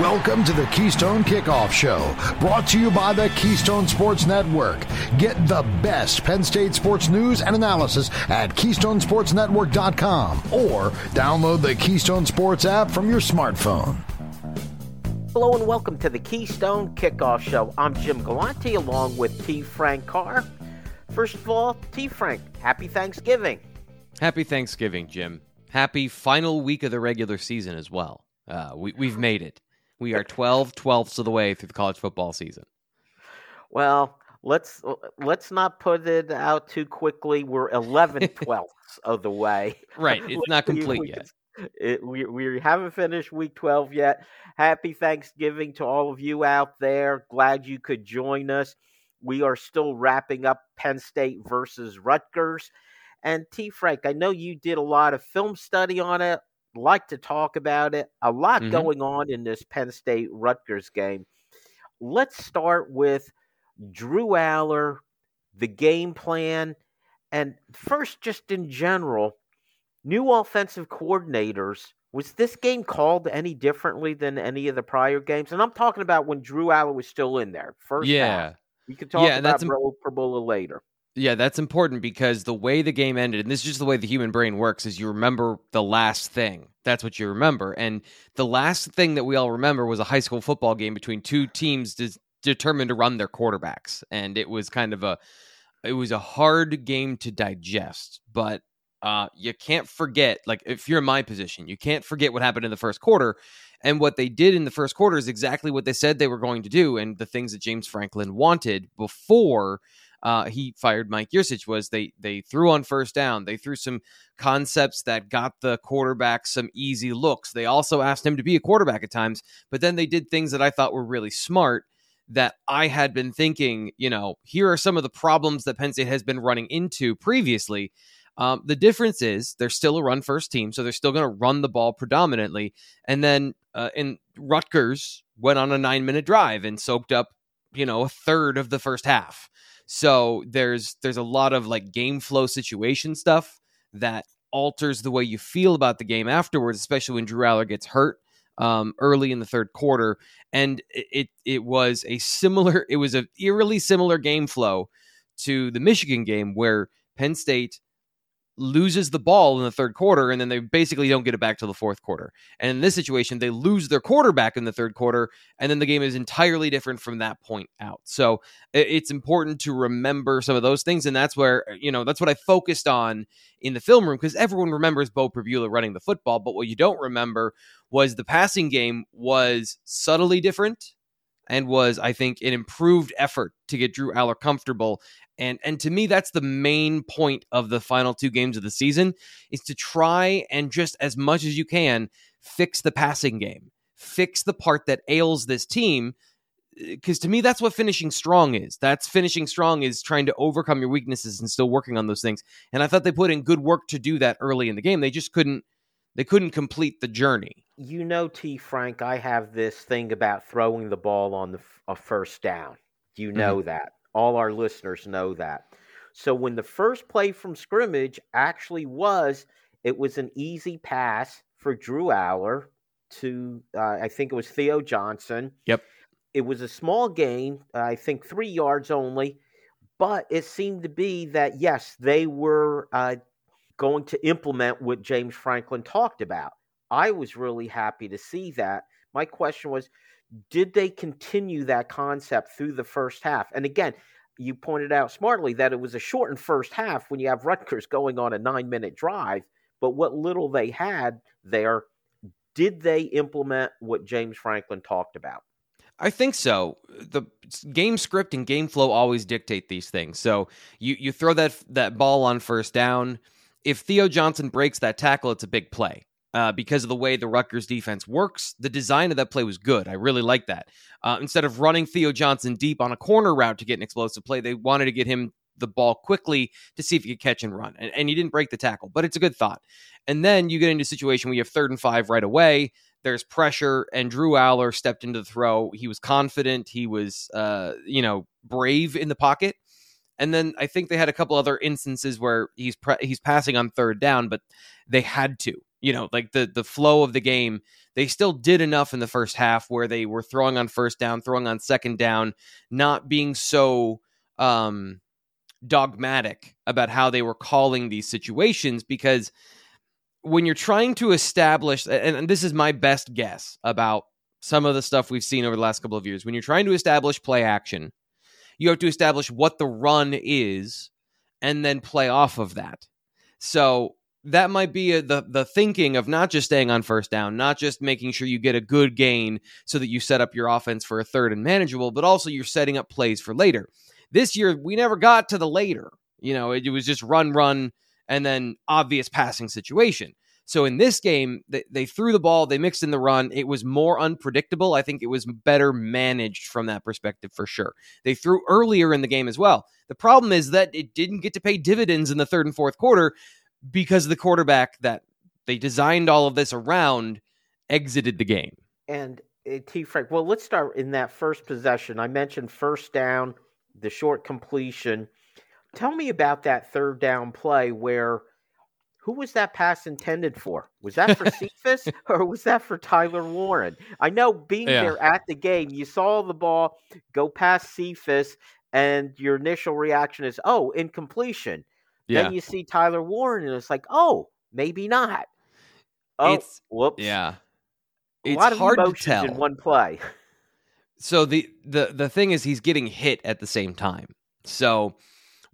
Welcome to the Keystone Kickoff Show, brought to you by the Keystone Sports Network. Get the best Penn State sports news and analysis at KeystonesportsNetwork.com or download the Keystone Sports app from your smartphone. Hello and welcome to the Keystone Kickoff Show. I'm Jim Galante along with T. Frank Carr. First of all, T. Frank, happy Thanksgiving. Happy Thanksgiving, Jim. Happy final week of the regular season as well. Uh, we, we've made it. We are 12 twelfths of the way through the college football season. Well, let's let's not put it out too quickly. We're 11 twelfths of the way. Right. It's not complete we, yet. It, we, we haven't finished week 12 yet. Happy Thanksgiving to all of you out there. Glad you could join us. We are still wrapping up Penn State versus Rutgers. And T. Frank, I know you did a lot of film study on it like to talk about it. A lot mm-hmm. going on in this Penn State Rutgers game. Let's start with Drew Allar, the game plan, and first, just in general, new offensive coordinators. Was this game called any differently than any of the prior games? And I'm talking about when Drew Allar was still in there. First, yeah, half. you can talk yeah, about that's Beau Pribula later. Yeah, that's important because the way the game ended, and this is just the way the human brain works, is you remember the last thing. That's what you remember. And the last thing that we all remember was a high school football game between two teams des- determined to run their quarterbacks. And it was kind of a it was a hard game to digest, but uh, you can't forget, like if you're in my position, you can't forget what happened in the first quarter. And what they did in the first quarter is exactly what they said they were going to do, and the things that James Franklin wanted before uh, he fired Mike Yurcich was they they threw on first down. They threw some concepts that got the quarterback some easy looks. They also asked him to be a quarterback at times, but then they did things that I thought were really smart that I had been thinking, you know, here are some of the problems that Penn State has been running into previously. Um, the difference is they're still a run first team, so they're still going to run the ball predominantly. And then uh, in Rutgers went on a nine minute drive and soaked up, you know, a third of the first half. So there's there's a lot of like game flow situation stuff that alters the way you feel about the game afterwards, especially when Drew Allar gets hurt um, early in the third quarter. And it, it was a similar, it was a eerily similar game flow to the Michigan game where Penn State loses the ball in the third quarter and then they basically don't get it back till the fourth quarter. And in this situation, they lose their quarterback in the third quarter and then the game is entirely different from that point out. So it's important to remember some of those things. And that's where, you know, that's what I focused on in the film room because everyone remembers Beau Pribula running the football. But what you don't remember was the passing game was subtly different and was, I think, an improved effort to get Drew Allar comfortable. And and to me, that's the main point of the final two games of the season is to try and just as much as you can fix the passing game, fix the part that ails this team. Eh, because to me, that's what finishing strong is. That's finishing strong is trying to overcome your weaknesses and still working on those things. And I thought they put in good work to do that early in the game. They just couldn't they couldn't complete the journey. You know, T. Frank, I have this thing about throwing the ball on the a first down. You know mm-hmm. that. All our listeners know that. So when the first play from scrimmage actually was, it was an easy pass for Drew Allar to, uh, I think it was Theo Johnson. Yep. It was a small gain, I think three yards only, but it seemed to be that, yes, they were uh, going to implement what James Franklin talked about. I was really happy to see that. My question was, did they continue that concept through the first half? And again, you pointed out smartly that it was a shortened first half when you have Rutgers going on a nine minute drive. But what little they had there, did they implement what James Franklin talked about? I think so. The game script and game flow always dictate these things. So you you throw that that ball on first down if Theo Johnson breaks that tackle, it's a big play. Uh, because of the way the Rutgers defense works, the design of that play was good. I really like that. Uh, instead of running Theo Johnson deep on a corner route to get an explosive play, they wanted to get him the ball quickly to see if he could catch and run. And, and he didn't break the tackle, but it's a good thought. And then you get into a situation where you have third and five right away. There's pressure, and Drew Allar stepped into the throw. He was confident. He was, uh, you know, brave in the pocket. And then I think they had a couple other instances where he's pre- he's passing on third down, but they had to You know, like the the flow of the game, they still did enough in the first half where they were throwing on first down, throwing on second down, not being so um dogmatic about how they were calling these situations because when you're trying to establish and, and this is my best guess about some of the stuff we've seen over the last couple of years when you're trying to establish play action you have to establish what the run is and then play off of that so that might be a, the the thinking of not just staying on first down, not just making sure you get a good gain so that you set up your offense for a third and manageable, but also you're setting up plays for later. This year we never got to the later. You know, it, it was just run, run, and then obvious passing situation. So in this game, they, they threw the ball, they mixed in the run. It was more unpredictable. I think it was better managed from that perspective for sure. They threw earlier in the game as well. The problem is that it didn't get to pay dividends in the third and fourth quarter because the quarterback that they designed all of this around exited the game. And uh, T. Frank, well, let's start in that first possession. I mentioned first down, the short completion. Tell me about that third down play where who was that pass intended for? Was that for Cephas or was that for Tyler Warren? I know being yeah. there at the game, you saw the ball go past Cephas, and your initial reaction is, "Oh, incompletion." Yeah. Then you see Tyler Warren, and it's like, "Oh, maybe not." Oh, it's, whoops. Yeah, it's a lot of hard to tell in one play. So the the the thing is, he's getting hit at the same time. So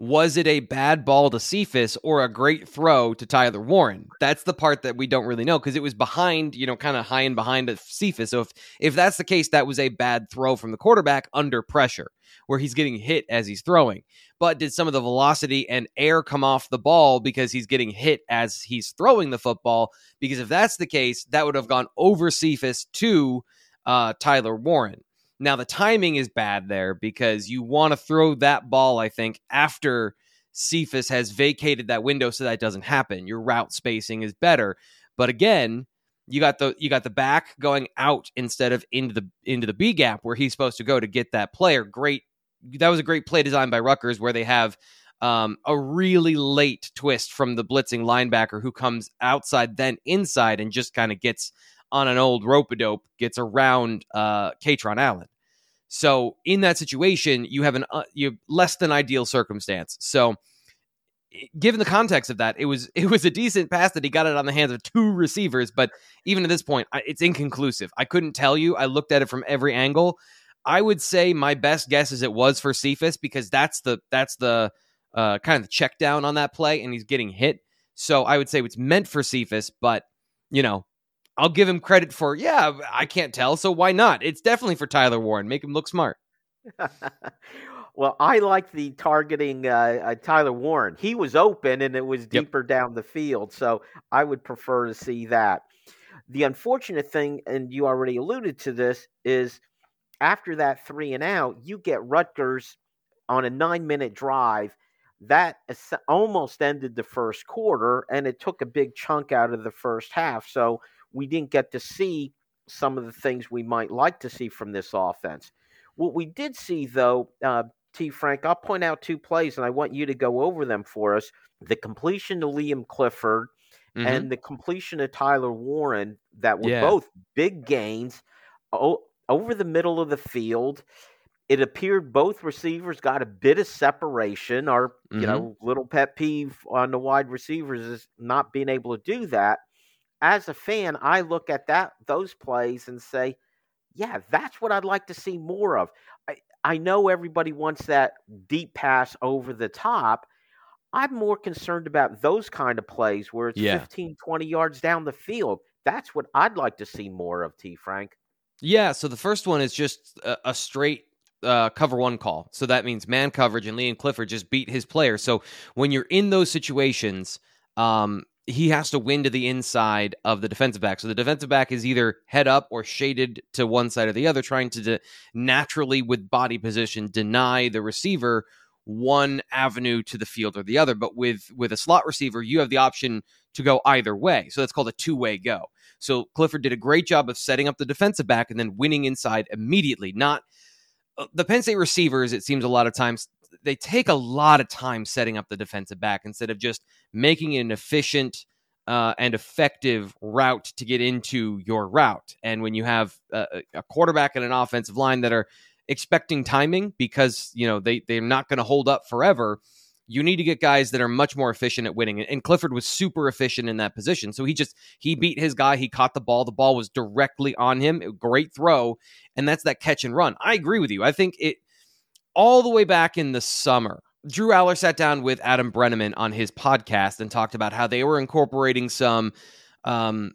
was it a bad ball to Cephas or a great throw to Tyler Warren? That's the part that we don't really know because it was behind, you know, kind of high and behind of Cephas. So if if that's the case, that was a bad throw from the quarterback under pressure, where he's getting hit as he's throwing. But did some of the velocity and air come off the ball because he's getting hit as he's throwing the football? Because if that's the case, that would have gone over Cephas to uh, Tyler Warren. Now the timing is bad there because you want to throw that ball, I think, after Cephas has vacated that window so that doesn't happen. Your route spacing is better. But again, you got the you got the back going out instead of into the into the B gap where he's supposed to go to get that player. Great that was a great play design by Rutgers where they have um, a really late twist from the blitzing linebacker who comes outside then inside and just kind of gets on an old rope a dope, gets around uh, Kaytron Allen. So in that situation, you have an uh, you have less than ideal circumstance. So given the context of that, it was it was a decent pass that he got it on the hands of two receivers, but even at this point, it's inconclusive. I couldn't tell you. I looked at it from every angle. I would say my best guess is it was for Cephas because that's the that's the uh, kind of check down on that play, and he's getting hit. So I would say it's meant for Cephas, but you know I'll give him credit for, yeah, I can't tell, so why not? It's definitely for Tyler Warren. Make him look smart. well, I like the targeting uh, uh, Tyler Warren. He was open and it was deeper yep. down the field, so I would prefer to see that. The unfortunate thing, and you already alluded to this, is after that three and out, you get Rutgers on a nine minute drive. That almost ended the first quarter, and it took a big chunk out of the first half. So we didn't get to see some of the things we might like to see from this offense. What we did see, though, uh, T. Frank, I'll point out two plays, and I want you to go over them for us. The completion to Liam Clifford mm-hmm. and the completion to Tyler Warren that were yeah. both big gains o- over the middle of the field. It appeared both receivers got a bit of separation. Our, mm-hmm. you know, little pet peeve on the wide receivers is not being able to do that as a fan, I look at that those plays and say, yeah, that's what I'd like to see more of. I, I know everybody wants that deep pass over the top. I'm more concerned about those kind of plays where it's yeah. 15, 20 yards down the field. That's what I'd like to see more of, T. Frank. Yeah. So the first one is just a, a straight uh, cover one call. So that means man coverage, and Liam Clifford just beat his player. So when you're in those situations, um, he has to win to the inside of the defensive back. So the defensive back is either head up or shaded to one side or the other, trying to de- naturally, with body position, deny the receiver one avenue to the field or the other. But with with a slot receiver, you have the option to go either way. So that's called a two way go. So Clifford did a great job of setting up the defensive back and then winning inside immediately. Not uh, the Penn State receivers, it seems a lot of times they take a lot of time setting up the defensive back instead of just making an efficient uh, and effective route to get into your route. And when you have a, a quarterback and an offensive line that are expecting timing because you know they they're not going to hold up forever you need to get guys that are much more efficient at winning. And Clifford was super efficient in that position. So he just he beat his guy. He caught the ball. The ball was directly on him. Great throw, and that's that catch and run. I agree with you. I think it all the way back in the summer. Drew Allar sat down with Adam Breneman on his podcast and talked about how they were incorporating some um,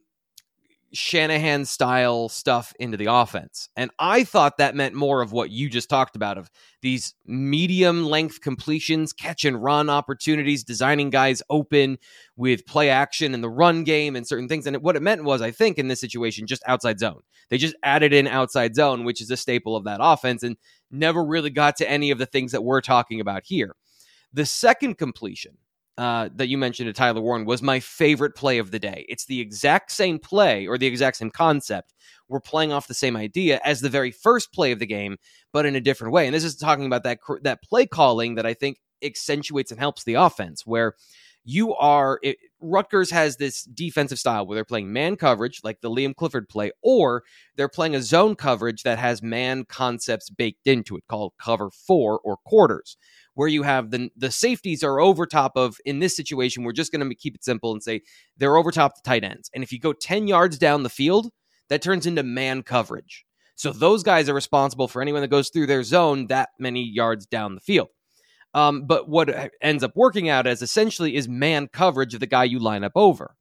Shanahan style stuff into the offense. And I thought that meant more of what you just talked about of these medium length completions, catch and run opportunities, designing guys open with play action and the run game and certain things. And what it meant was, I think, in this situation, just outside zone. They just added in outside zone, which is a staple of that offense, and never really got to any of the things that we're talking about here. The second completion uh, that you mentioned to Tyler Warren was my favorite play of the day. It's the exact same play or the exact same concept. We're playing off the same idea as the very first play of the game, but in a different way. And this is talking about that that play calling that I think accentuates and helps the offense, where you are it, Rutgers has this defensive style where they're playing man coverage like the Liam Clifford play, or they're playing a zone coverage that has man concepts baked into it called cover four or quarters where you have the the safeties are over top of in this situation we're just going to keep it simple and say they're over top the tight ends. And if you go 10 yards down the field that turns into man coverage. So those guys are responsible for anyone that goes through their zone that many yards down the field um, but what ends up working out as essentially is man coverage of the guy you line up over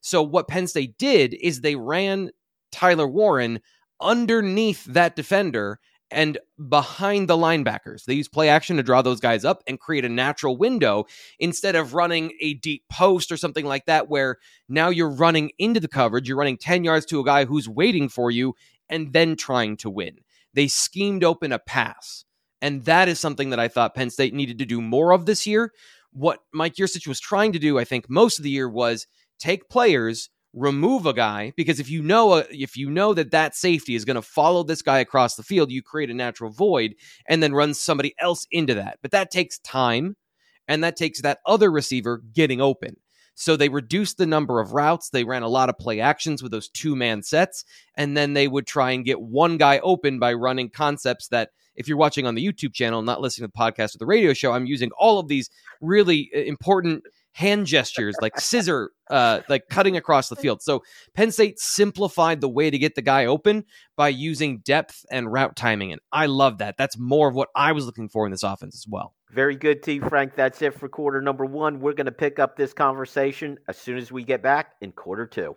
so what penn state did is they ran tyler warren underneath that defender and behind the linebackers. They use play action to draw those guys up and create a natural window instead of running a deep post or something like that, where now you're running into the coverage. You're running 10 yards to a guy who's waiting for you and then trying to win. They schemed open a pass. And that is something that I thought Penn State needed to do more of this year. What Mike Yurcich was trying to do, I think, most of the year was take players remove a guy because if you know a, if you know that that safety is going to follow this guy across the field you create a natural void and then run somebody else into that. But that takes time and that takes that other receiver getting open. So they reduced the number of routes. They ran a lot of play actions with those two man sets and then they would try and get one guy open by running concepts that if you're watching on the YouTube channel not listening to the podcast or the radio show I'm using all of these really uh, important hand gestures, like scissor, uh, like cutting across the field. So Penn State simplified the way to get the guy open by using depth and route timing. And I love that. That's more of what I was looking for in this offense as well. Very good, T. Frank. That's it for quarter number one. We're going to pick up this conversation as soon as we get back in quarter two.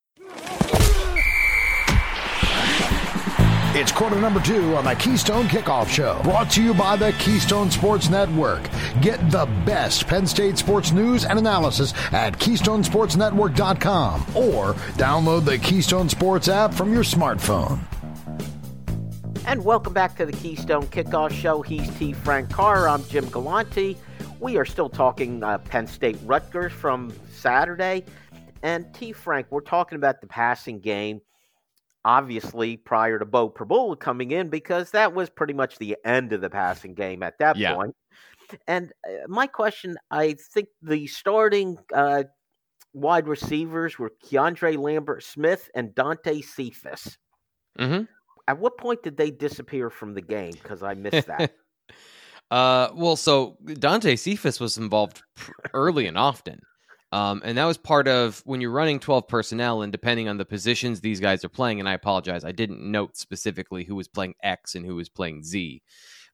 It's quarter number two on the Keystone Kickoff Show, brought to you by the Keystone Sports Network. Get the best Penn State sports news and analysis at KeystonesportsNetwork.com or download the Keystone Sports app from your smartphone. And welcome back to the Keystone Kickoff Show. He's T. Frank Carr. I'm Jim Galante. We are still talking uh, Penn State Rutgers from Saturday. And T. Frank, we're talking about the passing game, obviously prior to Beau Pribula coming in, because that was pretty much the end of the passing game at that Yeah. point. And uh, my question I think the starting uh, wide receivers were Keandre Lambert Smith and Dante Cephas. Mm-hmm. At what point did they disappear from the game? Because I missed that. Uh, well, so Dante Cephas was involved early and often. Um, and that was part of when you're running 12 personnel and depending on the positions these guys are playing. And I apologize, I didn't note specifically who was playing X and who was playing Z,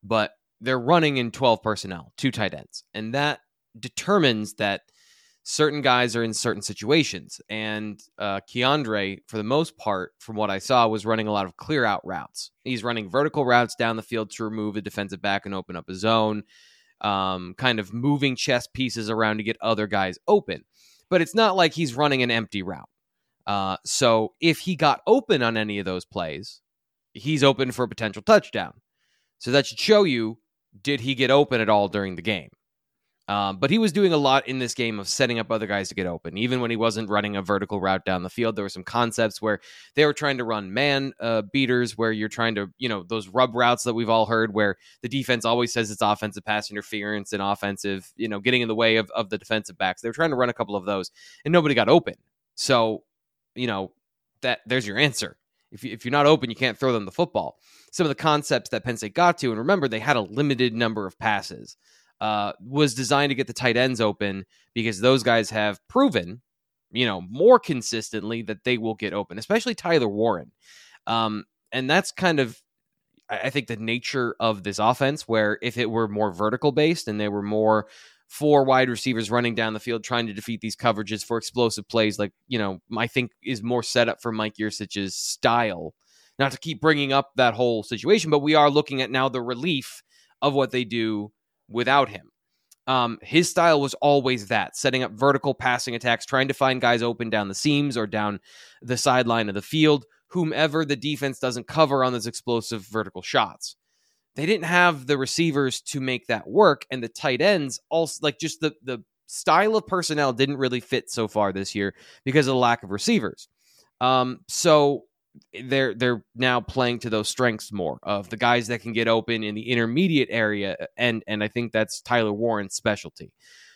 but they're running in 12 personnel, two tight ends. And that determines that certain guys are in certain situations. And uh, Keandre, for the most part, from what I saw, was running a lot of clear out routes. He's running vertical routes down the field to remove a defensive back and open up a zone, um, kind of moving chess pieces around to get other guys open. But it's not like he's running an empty route. Uh, so if he got open on any of those plays, he's open for a potential touchdown. So that should show you did he get open at all during the game? Um, but he was doing a lot in this game of setting up other guys to get open. Even when he wasn't running a vertical route down the field, there were some concepts where they were trying to run man uh, beaters, where you're trying to, you know, those rub routes that we've all heard, where the defense always says it's offensive pass interference and offensive, you know, getting in the way of, of the defensive backs. They were trying to run a couple of those, and nobody got open. So, you know, that there's your answer. If, if you're not open, you can't throw them the football. Some of the concepts that Penn State got to, and remember, they had a limited number of passes uh, was designed to get the tight ends open because those guys have proven, you know, more consistently that they will get open, especially Tyler Warren. Um, and that's kind of, I think, the nature of this offense, where if it were more vertical based and they were more four wide receivers running down the field trying to defeat these coverages for explosive plays, like, you know, I think is more set up for Mike Yurcich's style. Not to keep bringing up that whole situation, but we are looking at now the relief of what they do without him. Um, his style was always that setting up vertical passing attacks, trying to find guys open down the seams or down the sideline of the field, whomever the defense doesn't cover on those explosive vertical shots. They didn't have the receivers to make that work, and the tight ends also like just the the style of personnel didn't really fit so far this year because of the lack of receivers. Um, so they're they're now playing to those strengths more of the guys that can get open in the intermediate area and and I think that's Tyler Warren's specialty.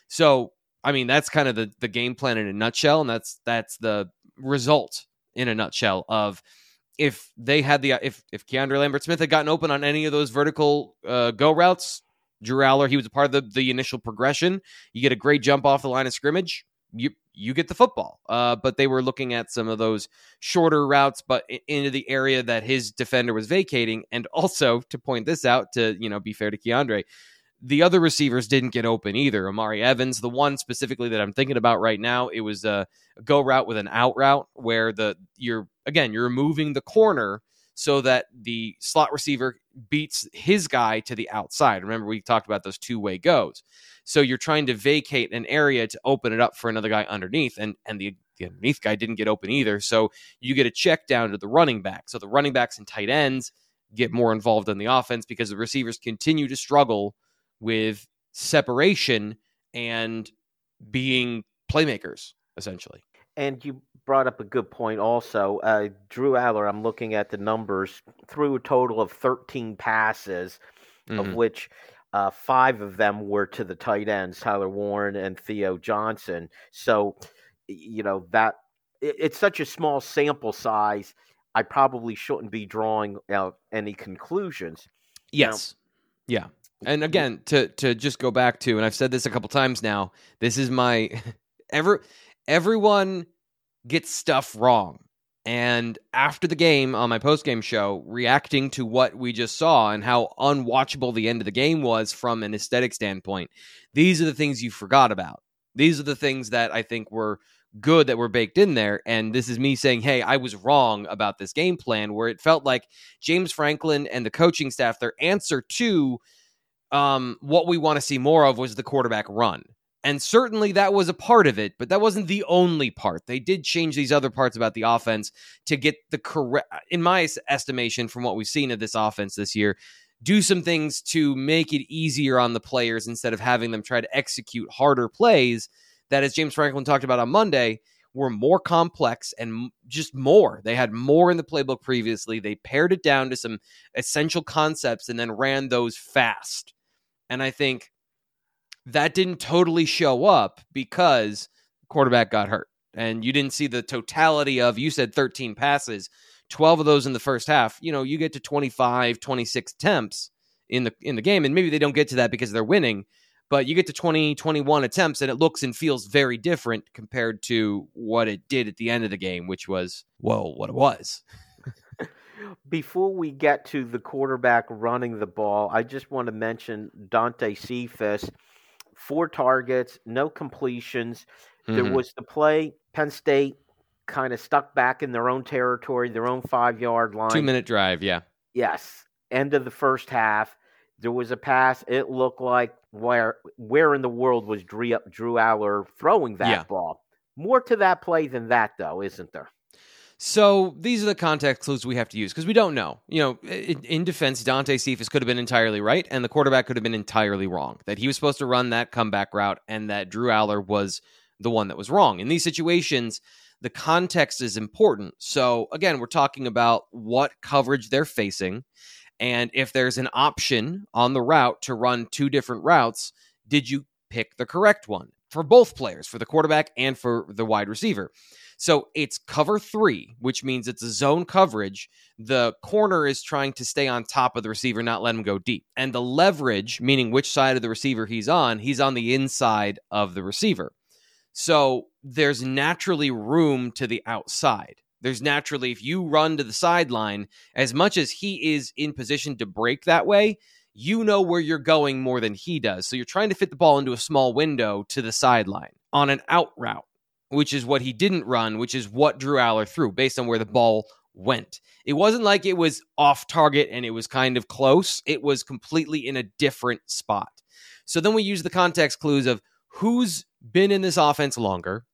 So I mean that's kind of the the game plan in a nutshell and that's that's the result in a nutshell of if they had the if if Keandre Lambert Smith had gotten open on any of those vertical uh, go routes, Drew Allar he was a part of the the initial progression. You get a great jump off the line of scrimmage. You you get the football. Uh, but they were looking at some of those shorter routes, but into the area that his defender was vacating. And also to point this out, to you know be fair to Keandre, the other receivers didn't get open either. Omari Evans, the one specifically that I'm thinking about right now, it was a, go route with an out route where the you're again you're removing the corner so that the slot receiver beats his guy to the outside. Remember, we talked about those two way goes. So you're trying to vacate an area to open it up for another guy underneath, and and the, the underneath guy didn't get open either. So you get a check down to the running back. So the running backs and tight ends get more involved in the offense because the receivers continue to struggle with separation and being playmakers, essentially. And you brought up a good point also. Uh, Drew Allar, I'm looking at the numbers, threw a total of 13 passes, of Mhm. which uh, five of them were to the tight ends, Tyler Warren and Theo Johnson. So, you know, that it, it's such a small sample size. I probably shouldn't be drawing out any conclusions. Yes. Yeah. And again, to to just go back to, and I've said this a couple times now, this is my ever everyone gets stuff wrong. And after the game on my post game show, reacting to what we just saw and how unwatchable the end of the game was from an aesthetic standpoint, these are the things you forgot about. These are the things that I think were good that were baked in there. And this is me saying, hey, I was wrong about this game plan, where it felt like James Franklin and the coaching staff, their answer to um, what we want to see more of was the quarterback run. And certainly that was a part of it, but that wasn't the only part. They did change these other parts about the offense to get the correct, in my estimation, from what we've seen of this offense this year, do some things to make it easier on the players instead of having them try to execute harder plays that, as James Franklin talked about on Monday, were more complex and just more. They had more in the playbook previously. They pared it down to some essential concepts and then ran those fast. And I think that didn't totally show up because quarterback got hurt. And you didn't see the totality of, you said 13 passes, 12 of those in the first half. You know, you get to 25, 26 attempts in the in the game and maybe they don't get to that because they're winning, but you get to 20, 21 attempts and it looks and feels very different compared to what it did at the end of the game, which was, well, what it was. Before we get to the quarterback running the ball, I just want to mention Dante Cephas. Four targets, no completions. Mm-hmm. There was the play, Penn State kind of stuck back in their own territory, their own five yard line. Two minute drive, yeah. Yes. End of the first half. There was a pass. It looked like where where in the world was Drew, Drew Allar throwing that yeah. ball? More to that play than that, though, isn't there? So these are the context clues we have to use because we don't know. You know, in, defense, Dante Cephas could have been entirely right, and the quarterback could have been entirely wrong. That he was supposed to run that comeback route, and that Drew Allar was the one that was wrong. In these situations, the context is important. So again, we're talking about what coverage they're facing and if there's an option on the route to run two different routes, did you pick the correct one for both players, for the quarterback and for the wide receiver? So it's cover three, which means it's a zone coverage. The corner is trying to stay on top of the receiver, not let him go deep. And the leverage, meaning which side of the receiver he's on, he's on the inside of the receiver. So there's naturally room to the outside. There's naturally, if you run to the sideline, as much as he is in position to break that way, you know where you're going more than he does. So you're trying to fit the ball into a small window to the sideline on an out route, which is what he didn't run, which is what Drew Allar threw based on where the ball went. It wasn't like it was off target and it was kind of close, it was completely in a different spot. So then we use the context clues of who's been in this offense longer,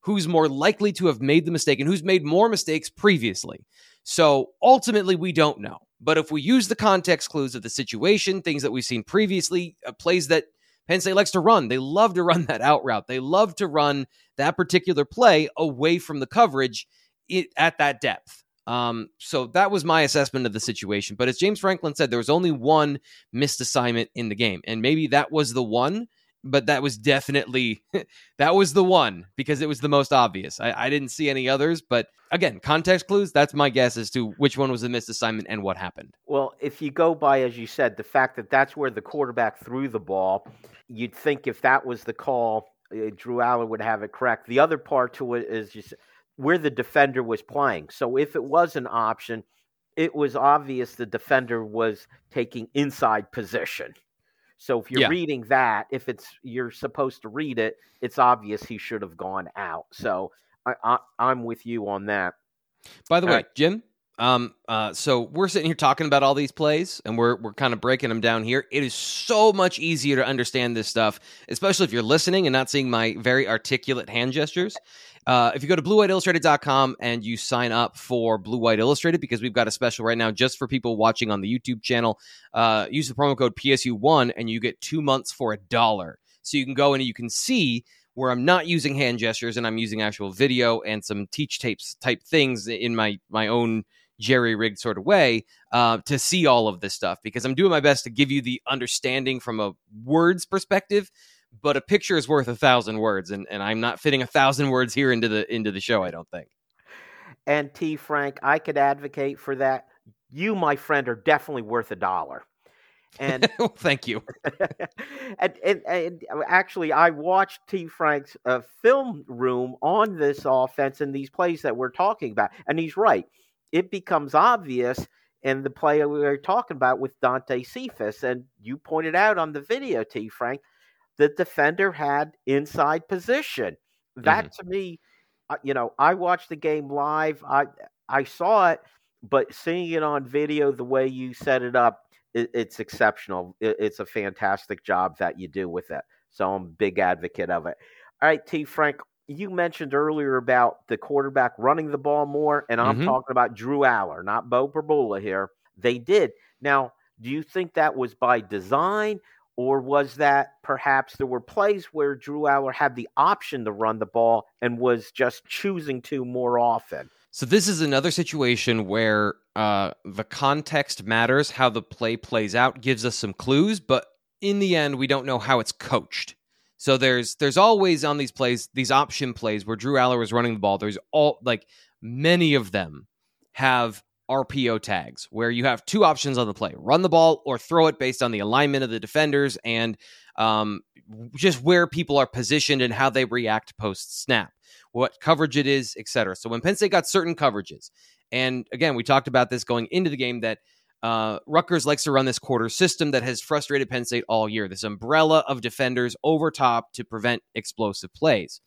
who's more likely to have made the mistake and who's made more mistakes previously. So ultimately, we don't know. But if we use the context clues of the situation, things that we've seen previously, uh, plays that Penn State likes to run, they love to run that out route. They love to run that particular play away from the coverage it, at that depth. Um, so that was my assessment of the situation. But as James Franklin said, there was only one missed assignment in the game. And maybe that was the one but that was definitely that was the one because it was the most obvious. I, I, didn't see any others, but again, context clues. That's my guess as to which one was the missed assignment and what happened. Well, if you go by as you said, the fact that that's where the quarterback threw the ball, you'd think if that was the call, uh, Drew Allar would have it correct. The other part to it is just where the defender was playing. So if it was an option, it was obvious the defender was taking inside position. So if you're yeah. reading that, if it's you're supposed to read it, it's obvious he should have gone out. So I, I am with you on that. By the all way, right. Jim, um, uh, so we're sitting here talking about all these plays, and we're we're kind of breaking them down here. It is so much easier to understand this stuff, especially if you're listening and not seeing my very articulate hand gestures. Uh, if you go to bluewhiteillustrated.com and you sign up for Blue White Illustrated, because we've got a special right now just for people watching on the YouTube channel, uh, use the promo code PSU1 and you get two months for a dollar. So you can go and you can see where I'm not using hand gestures and I'm using actual video and some teach tapes type things in my my own jerry rigged sort of way uh, to see all of this stuff because I'm doing my best to give you the understanding from a words perspective but a picture is worth a thousand words, and, and I'm not fitting a thousand words here into the into the show. I don't think. And T. Frank, I could advocate for that. You, my friend, are definitely worth a dollar. And thank you. and, and, and, actually, I watched T. Frank's uh, film room on this offense and these plays that we're talking about, and he's right. It becomes obvious in the play we were talking about with Dante Cephas, and you pointed out on the video, T. Frank, the defender had inside position. That mm-hmm. to me, uh, you know, I watched the game live. I I saw it, but seeing it on video, the way you set it up, it, it's exceptional. It, it's a fantastic job that you do with it. So I'm a big advocate of it. All right, T. Frank, you mentioned earlier about the quarterback running the ball more, and I'm mm-hmm. talking about Drew Allar, not Beau Pribula here. They did. Now, Do you think that was by design, or was that perhaps there were plays where Drew Allar had the option to run the ball and was just choosing to more often? So this is another situation where uh, the context matters. How the play plays out gives us some clues, but in the end, we don't know how it's coached. So there's there's always on these plays these option plays where Drew Allar is running the ball. There's all like many of them have RPO tags where you have two options on the play: run the ball or throw it based on the alignment of the defenders and um, just where people are positioned and how they react post snap, what coverage it is, etc. So when Penn State got certain coverages, and again we talked about this going into the game that uh, Rutgers likes to run this quarter system that has frustrated Penn State all year. This umbrella of defenders over top to prevent explosive plays.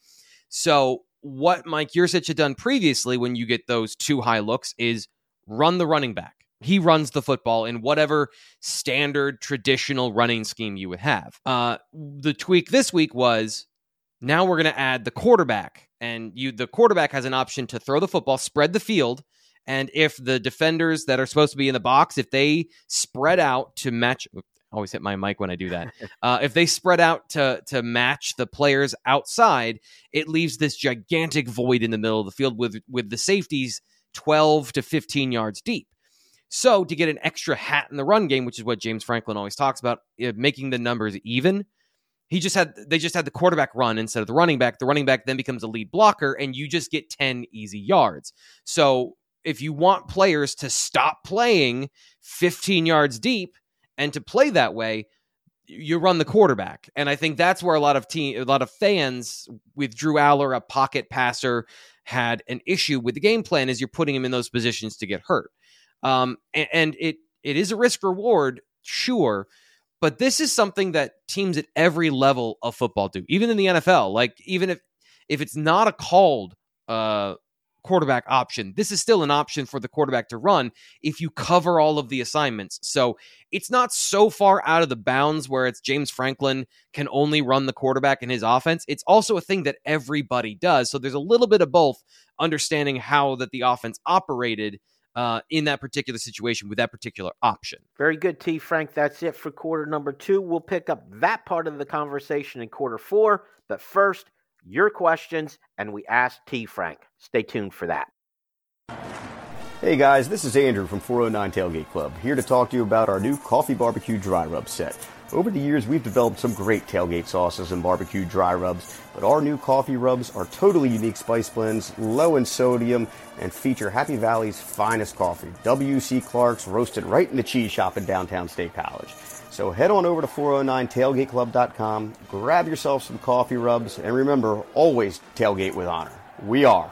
So, what Mike Yurcich had done previously when you get those two high looks is run the running back. He runs the football in whatever standard traditional running scheme you would have. Uh, the tweak this week was now we're going to add the quarterback, and you the quarterback has an option to throw the football, spread the field, and if the defenders that are supposed to be in the box, if they spread out to match, I always hit my mic when I do that. Uh, if they spread out to to match the players outside, it leaves this gigantic void in the middle of the field with with the safeties twelve to fifteen yards deep. So to get an extra hat in the run game, which is what James Franklin always talks about, uh, making the numbers even. He just had they just had the quarterback run instead of the running back. The running back then becomes a lead blocker, and you just get ten easy yards. So if you want players to stop playing 15 yards deep and to play that way, you run the quarterback. And I think that's where a lot of team a lot of fans with Drew Allar, a pocket passer, had an issue with the game plan is you're putting him in those positions to get hurt. Um, and, and it it is a risk reward, sure, but this is something that teams at every level of football do, even in the NFL. Like even if if it's not a called uh, quarterback option. This is still an option for the quarterback to run if you cover all of the assignments. So it's not so far out of the bounds where it's James Franklin can only run the quarterback in his offense. It's also a thing that everybody does. So there's a little bit of both understanding how that the offense operated. Uh, in that particular situation with that particular option. Very good, T. Frank. That's it for quarter number two. We'll pick up that part of the conversation in quarter four. But first, your questions, and we ask T. Frank. Stay tuned for that. Hey guys, this is Andrew from 409 Tailgate Club, here to talk to you about our new coffee barbecue dry rub set. Over the years, we've developed some great tailgate sauces and barbecue dry rubs, but our new coffee rubs are totally unique spice blends, low in sodium, and feature Happy Valley's finest coffee, W.C. Clark's, roasted right in the cheese shop in downtown State College. So head on over to 409tailgateclub.com, grab yourself some coffee rubs, and remember, always tailgate with honor. We are.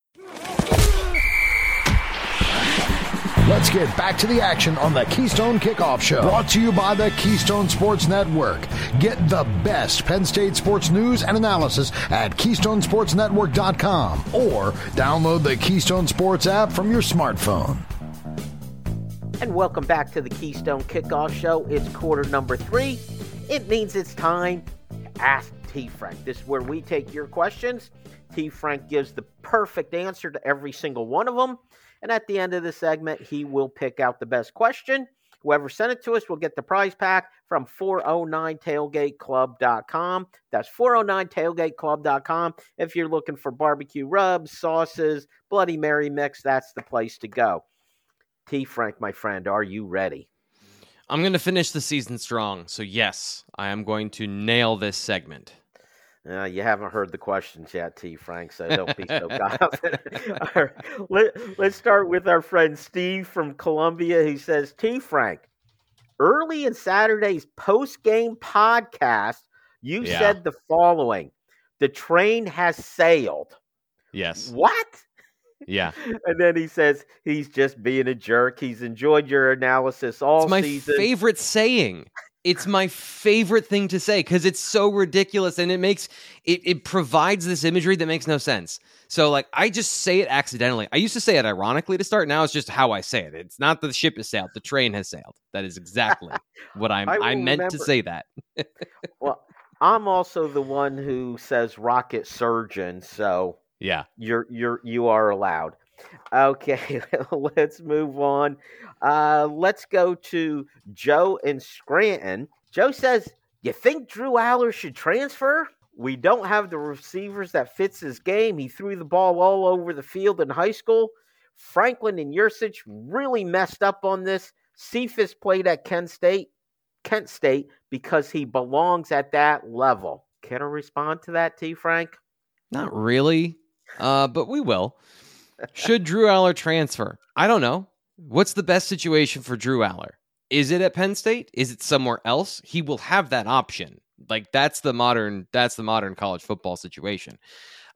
Let's get back to the action on the Keystone Kickoff Show. Brought to you by the Keystone Sports Network. Get the best Penn State sports news and analysis at KeystonesportsNetwork.com or download the Keystone Sports app from your smartphone. And welcome back to the Keystone Kickoff Show. It's quarter number three. It means it's time to ask T Frank. This is where we take your questions. T Frank gives the perfect answer to every single one of them. And at the end of the segment, he will pick out the best question. Whoever sent it to us will get the prize pack from 409tailgateclub.com. That's 409tailgateclub.com. If you're looking for barbecue rubs, sauces, Bloody Mary mix, that's the place to go. T. Frank, my friend, are you ready? I'm going to finish the season strong. So, yes, I am going to nail this segment. Uh, you haven't heard the questions yet, T. Frank, so don't be so confident. right, let, let's start with our friend Steve from Columbia who says, T. Frank, early in Saturday's post game podcast, you yeah. said the following The train has sailed. Yes. What? Yeah. and then he says he's just being a jerk. He's enjoyed your analysis all it's my season. favorite saying. It's my favorite thing to say because it's so ridiculous and it makes it it provides this imagery that makes no sense. So like I just say it accidentally. I used to say it ironically to start. Now it's just how I say it. It's not that the ship has sailed. The train has sailed. That is exactly what I'm I, I meant remember. to say that. well, I'm also the one who says rocket surgeon, so yeah. You're you're you are allowed. Okay, let's move on. Uh, let's go to Joe in Scranton. Joe says, "You think Drew Allar should transfer? We don't have the receivers that fits his game. He threw the ball all over the field in high school. Franklin and Yurcich really messed up on this. Cephas played at Kent State, Kent State because he belongs at that level. Can I respond to that, T. Frank? Not really uh, but we will. Should Drew Allar transfer? I don't know. What's the best situation for Drew Allar? Is it at Penn State? Is it somewhere else? He will have that option. Like that's the modern that's the modern college football situation.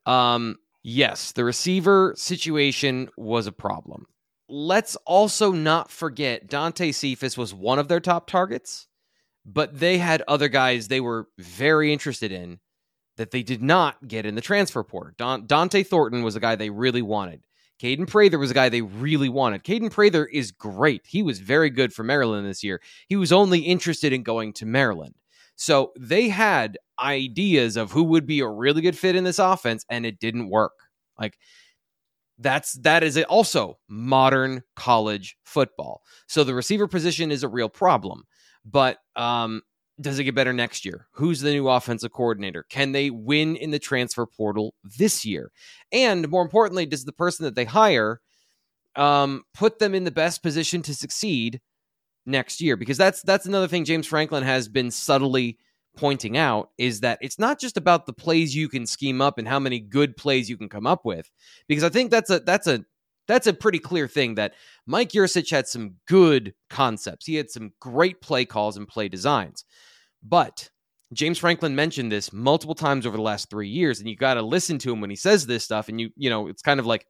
Um, yes, the receiver situation was a problem. Let's also not forget Dante Cephas was one of their top targets, but they had other guys they were very interested in that they did not get in the transfer portal. Don, Dont'e Thornton was a guy they really wanted. Kaden Prather was a guy they really wanted. Kaden Prather is great. He was very good for Maryland this year. He was only interested in going to Maryland. So they had ideas of who would be a really good fit in this offense, and it didn't work. Like that's that is also modern college football. So the receiver position is a real problem. But um, does it get better next year? Who's the new offensive coordinator? Can they win in the transfer portal this year? And more importantly, does the person that they hire um, put them in the best position to succeed next year? Because that's that's another thing James Franklin has been subtly pointing out is that it's not just about the plays you can scheme up and how many good plays you can come up with. Because I think that's a that's a that's a pretty clear thing that Mike Yurcich had some good concepts. He had some great play calls and play designs. But James Franklin mentioned this multiple times over the last three years, and you got to listen to him when he says this stuff. And you, you know, it's kind of like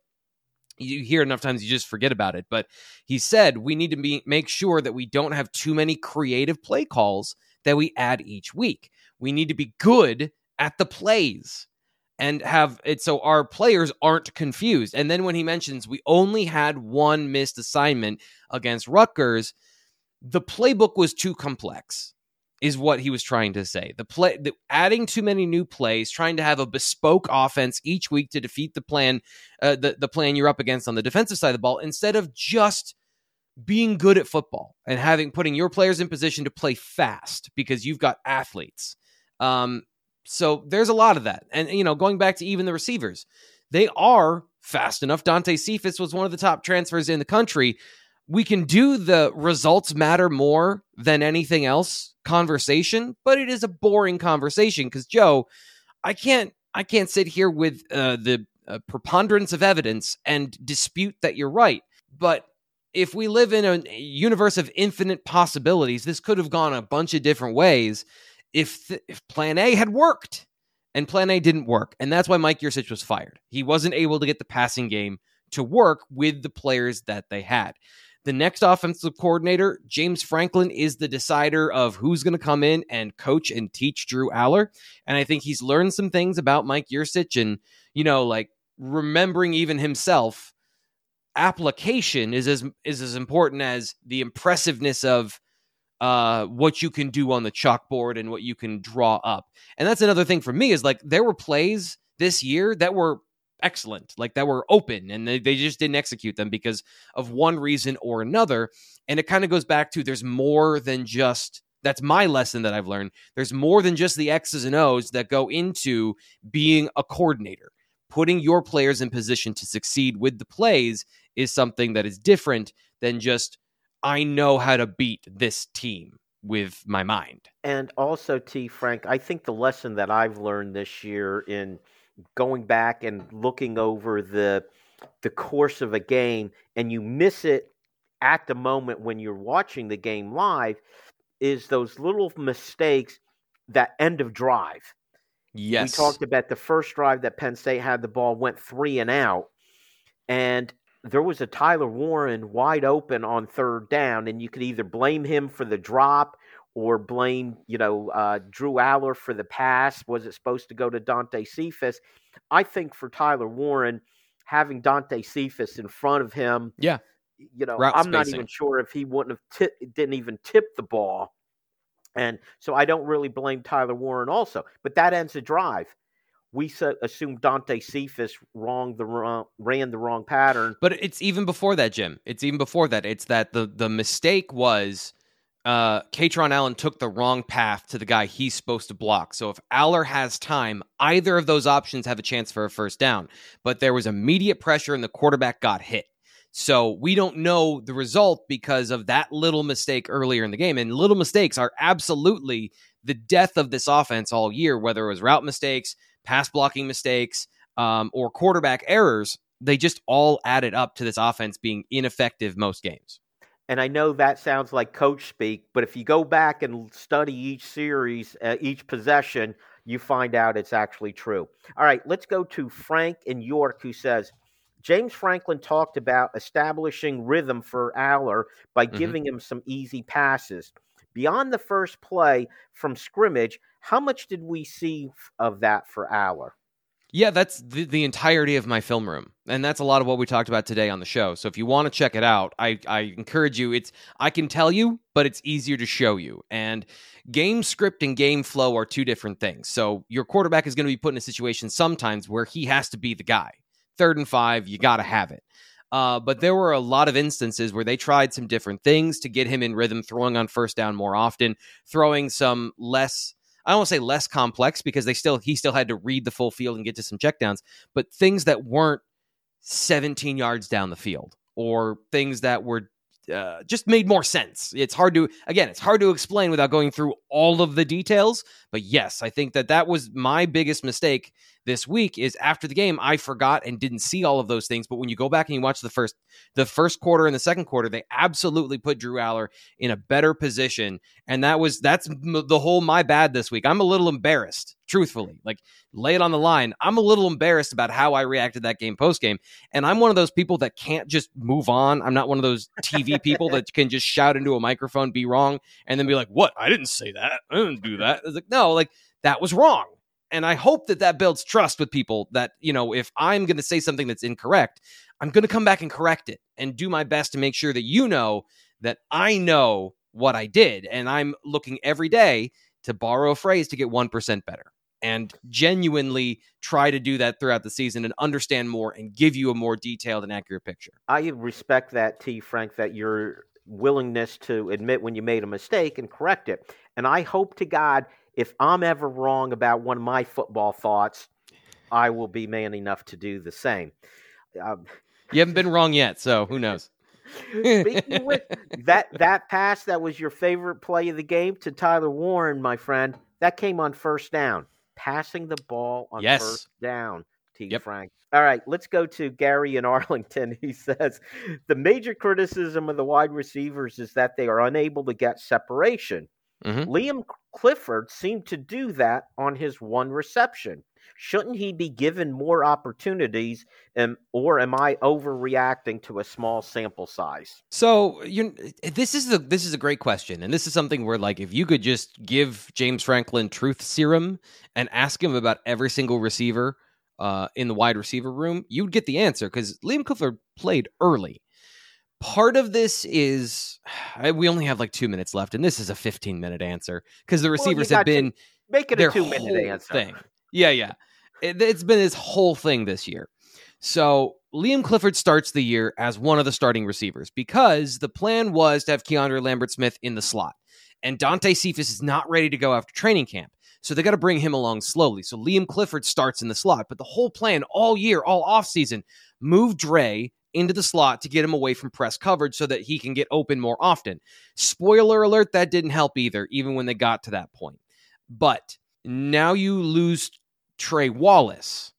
you hear enough times you just forget about it. But he said we need to be, make sure that we don't have too many creative play calls that we add each week. We need to be good at the plays and have it so our players aren't confused. And then when he mentions we only had one missed assignment against Rutgers, the playbook was too complex. Is what he was trying to say. The play, the, adding too many new plays, trying to have a bespoke offense each week to defeat the plan, uh, the the plan you're up against on the defensive side of the ball, instead of just being good at football and having putting your players in position to play fast because you've got athletes. Um, so there's a lot of that. And, you know, going back to even the receivers, they are fast enough. Dante Cephas was one of the top transfers in the country. We can do the results matter more than anything else conversation, but it is a boring conversation because Joe, I can't I can't sit here with uh, the uh, preponderance of evidence and dispute that you're right. But if we live in a universe of infinite possibilities, this could have gone a bunch of different ways if th- if plan A had worked and plan A didn't work. And that's why Mike Yurcich was fired. He wasn't able to get the passing game to work with the players that they had. The next offensive coordinator, James Franklin, is the decider of who's going to come in and coach and teach Drew Allar. And I think he's learned some things about Mike Yurcich and, you know, like remembering even himself. Application is as is as important as the impressiveness of uh, what you can do on the chalkboard and what you can draw up. And that's another thing for me is like there were plays this year that were excellent, like that were open and they, they just didn't execute them because of one reason or another. And it kind of goes back to there's more than just that's my lesson that I've learned. There's more than just the X's and O's that go into being a coordinator. Putting your players in position to succeed with the plays is something that is different than just I know how to beat this team with my mind. And also, T. Frank, I think the lesson that I've learned this year in going back and looking over the the course of a game, and you miss it at the moment when you're watching the game live, is those little mistakes that end of drive. Yes. We talked about the first drive that Penn State had the ball went three and out, and there was a Tyler Warren wide open on third down, and you could either blame him for the drop or blame, you know, uh, Drew Allar for the pass. Was it supposed to go to Dante Cephas? I think for Tyler Warren, having Dante Cephas in front of him, yeah, you know, Route I'm spacing. not even sure if he wouldn't have t- didn't even tip the ball, and so I don't really blame Tyler Warren also. But that ends the drive we assumed Dante Cephas wrong the wrong, ran the wrong pattern. But it's even before that, Jim. It's even before that. It's that the the mistake was uh Kaytron Allen took the wrong path to the guy he's supposed to block. So if Allar has time, either of those options have a chance for a first down. But there was immediate pressure and the quarterback got hit. So we don't know the result because of that little mistake earlier in the game. And little mistakes are absolutely the death of this offense all year, whether it was route mistakes, pass blocking mistakes, um, or quarterback errors, they just all added up to this offense being ineffective most games. And I know that sounds like coach speak, but if you go back and study each series, uh, each possession, you find out it's actually true. All right, let's go to Frank in York, who says James Franklin talked about establishing rhythm for Allar by mm-hmm. giving him some easy passes. Beyond the first play from scrimmage, how much did we see of that for Allar? Yeah, that's the, the entirety of my film room. And that's a lot of what we talked about today on the show. So if you want to check it out, I, I encourage you. It's I can tell you, but it's easier to show you. And game script and game flow are two different things. So your quarterback is going to be put in a situation sometimes where he has to be the guy. Third and five, you got to have it. Uh, but there were a lot of instances where they tried some different things to get him in rhythm, throwing on first down more often, throwing some less I don't say less complex because they still he still had to read the full field and get to some checkdowns, but things that weren't 17 yards down the field or things that were uh, just made more sense. It's hard to again, it's hard to explain without going through all of the details. But yes, I think that that was my biggest mistake this week is after the game I forgot and didn't see all of those things. But when you go back and you watch the first the first quarter and the second quarter, they absolutely put Drew Allar in a better position, and that was that's the whole my bad this week. I'm a little embarrassed, truthfully. Like lay it on the line. I'm a little embarrassed about how I reacted that game post game, and I'm one of those people that can't just move on. I'm not one of those TV people that can just shout into a microphone, be wrong, and then be like, "What? I didn't say that. I didn't do that." It's like no, like that was wrong and I hope that that builds trust with people that, you know, if I'm going to say something that's incorrect, I'm going to come back and correct it and do my best to make sure that you know that I know what I did. And I'm looking every day to borrow a phrase to get 1% better and genuinely try to do that throughout the season and understand more and give you a more detailed and accurate picture. I respect that, T. Frank, that your willingness to admit when you made a mistake and correct it. And I hope to God if I'm ever wrong about one of my football thoughts, I will be man enough to do the same. Um, you haven't been wrong yet, so who knows? Speaking with that that pass that was your favorite play of the game to Tyler Warren, my friend, that came on first down. Passing the ball on yes. first down. T. Yep. Frank. All right, let's go to Gary in Arlington. He says the major criticism of the wide receivers is that they are unable to get separation. Mm-hmm. Liam Clifford seemed to do that on his one reception. Shouldn't he be given more opportunities, um, or am I overreacting to a small sample size? So you this is the this is a great question, and this is something where like if you could just give James Franklin truth serum and ask him about every single receiver uh, in the wide receiver room, you'd get the answer because Liam Clifford played early. Part of this is we only have like two minutes left, and this is a 15 minute answer because the receivers well, have been make it a two minute answer thing. Yeah, yeah. It, it's been his whole thing this year. So Liam Clifford starts the year as one of the starting receivers because the plan was to have Keandre Lambert Smith in the slot. And Dante Cephas is not ready to go after training camp. So they got to bring him along slowly. So Liam Clifford starts in the slot. But the whole plan all year, all offseason, move Dre into the slot to get him away from press coverage so that he can get open more often. Spoiler alert, that didn't help either, even when they got to that point. But now you lose Trey Wallace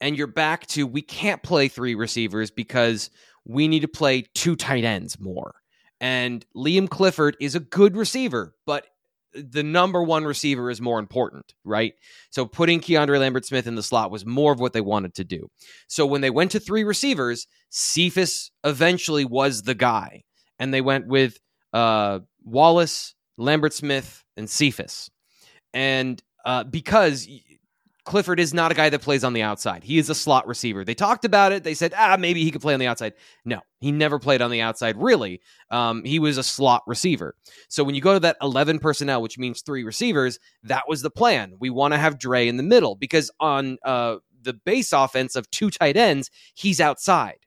and you're back to we can't play three receivers because we need to play two tight ends more. And Liam Clifford is a good receiver, but the number one receiver is more important, right? So putting Keandre Lambert Smith in the slot was more of what they wanted to do. So when they went to three receivers, Cephas eventually was the guy. And they went with uh, Wallace, Lambert Smith, and Cephas. And uh, because Clifford is not a guy that plays on the outside. He is a slot receiver. They talked about it. They said, ah, maybe he could play on the outside. No, he never played on the outside, really. Um, he was a slot receiver. So when you go to that 11 personnel, which means three receivers, that was the plan. We want to have Dre in the middle because on uh, the base offense of two tight ends, he's outside.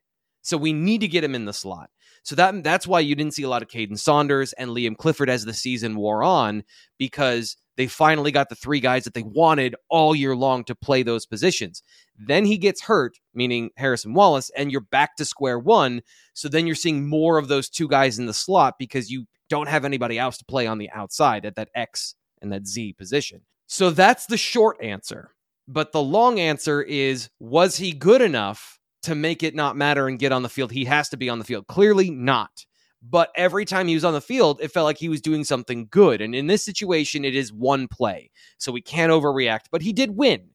So we need to get him in the slot. So that that's why you didn't see a lot of Kaden Saunders and Liam Clifford as the season wore on because they finally got the three guys that they wanted all year long to play those positions. Then he gets hurt, meaning Harrison Wallace, and you're back to square one. So then you're seeing more of those two guys in the slot because you don't have anybody else to play on the outside at that X and that Z position. So that's the short answer. But the long answer is was he good enough to make it not matter and get on the field? He has to be on the field. Clearly not but every time he was on the field, it felt like he was doing something good. And in this situation, it is one play. So we can't overreact, but he did win.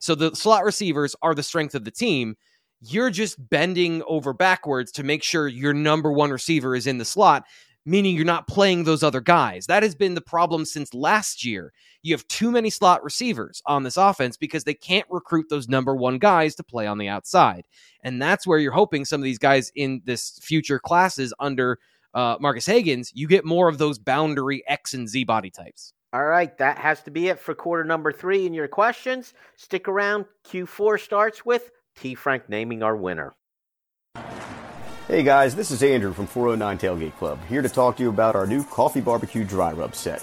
So the slot receivers are the strength of the team. You're just bending over backwards to make sure your number one receiver is in the slot, meaning you're not playing those other guys. That has been the problem since last year. You have too many slot receivers on this offense because they can't recruit those number one guys to play on the outside. And that's where you're hoping some of these guys in this future classes under uh, Marques Hagans, you get more of those boundary X and Z body types. All right, that has to be it for quarter number three. And your questions, stick around. Q4 starts with T. Frank naming our winner. Hey guys, this is Andrew from 409 Tailgate Club, here to talk to you about our new coffee barbecue dry rub set.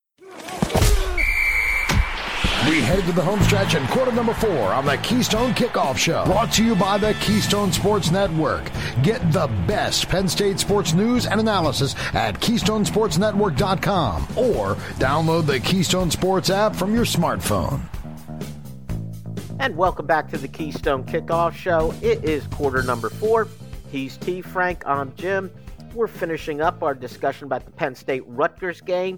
We head to the home stretch in quarter number four on the Keystone Kickoff Show. Brought to you by the Keystone Sports Network. Get the best Penn State sports news and analysis at KeystonesportsNetwork.com or download the Keystone Sports app from your smartphone. And welcome back to the Keystone Kickoff Show. It is quarter number four. He's T. Frank. I'm Jim. We're finishing up our discussion about the Penn State Rutgers game.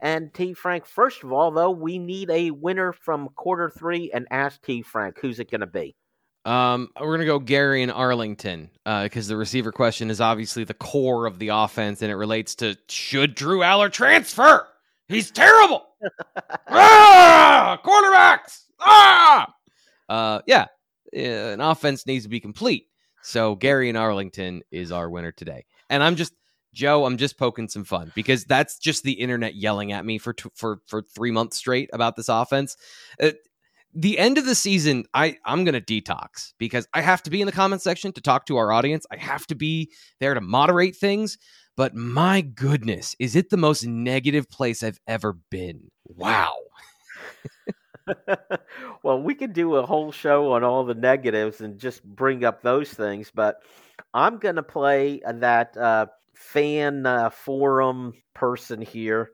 And T. Frank, first of all, though, we need a winner from quarter three and ask T. Frank, who's it going to be? Um, we're going to go Gary and Arlington because uh, the receiver question is obviously the core of the offense and it relates to should Drew Allar transfer? He's terrible. ah, quarterbacks. Ah, uh, yeah, an offense needs to be complete. So Gary and Arlington is our winner today. And I'm just Joe, I'm just poking some fun because that's just the internet yelling at me for t- for for three months straight about this offense. Uh, the end of the season, I I'm gonna detox because I have to be in the comment section to talk to our audience. I have to be there to moderate things. but my goodness, is it the most negative place I've ever been? Wow. well, we could do a whole show on all the negatives and just bring up those things, but I'm going to play that uh, fan uh, forum person here,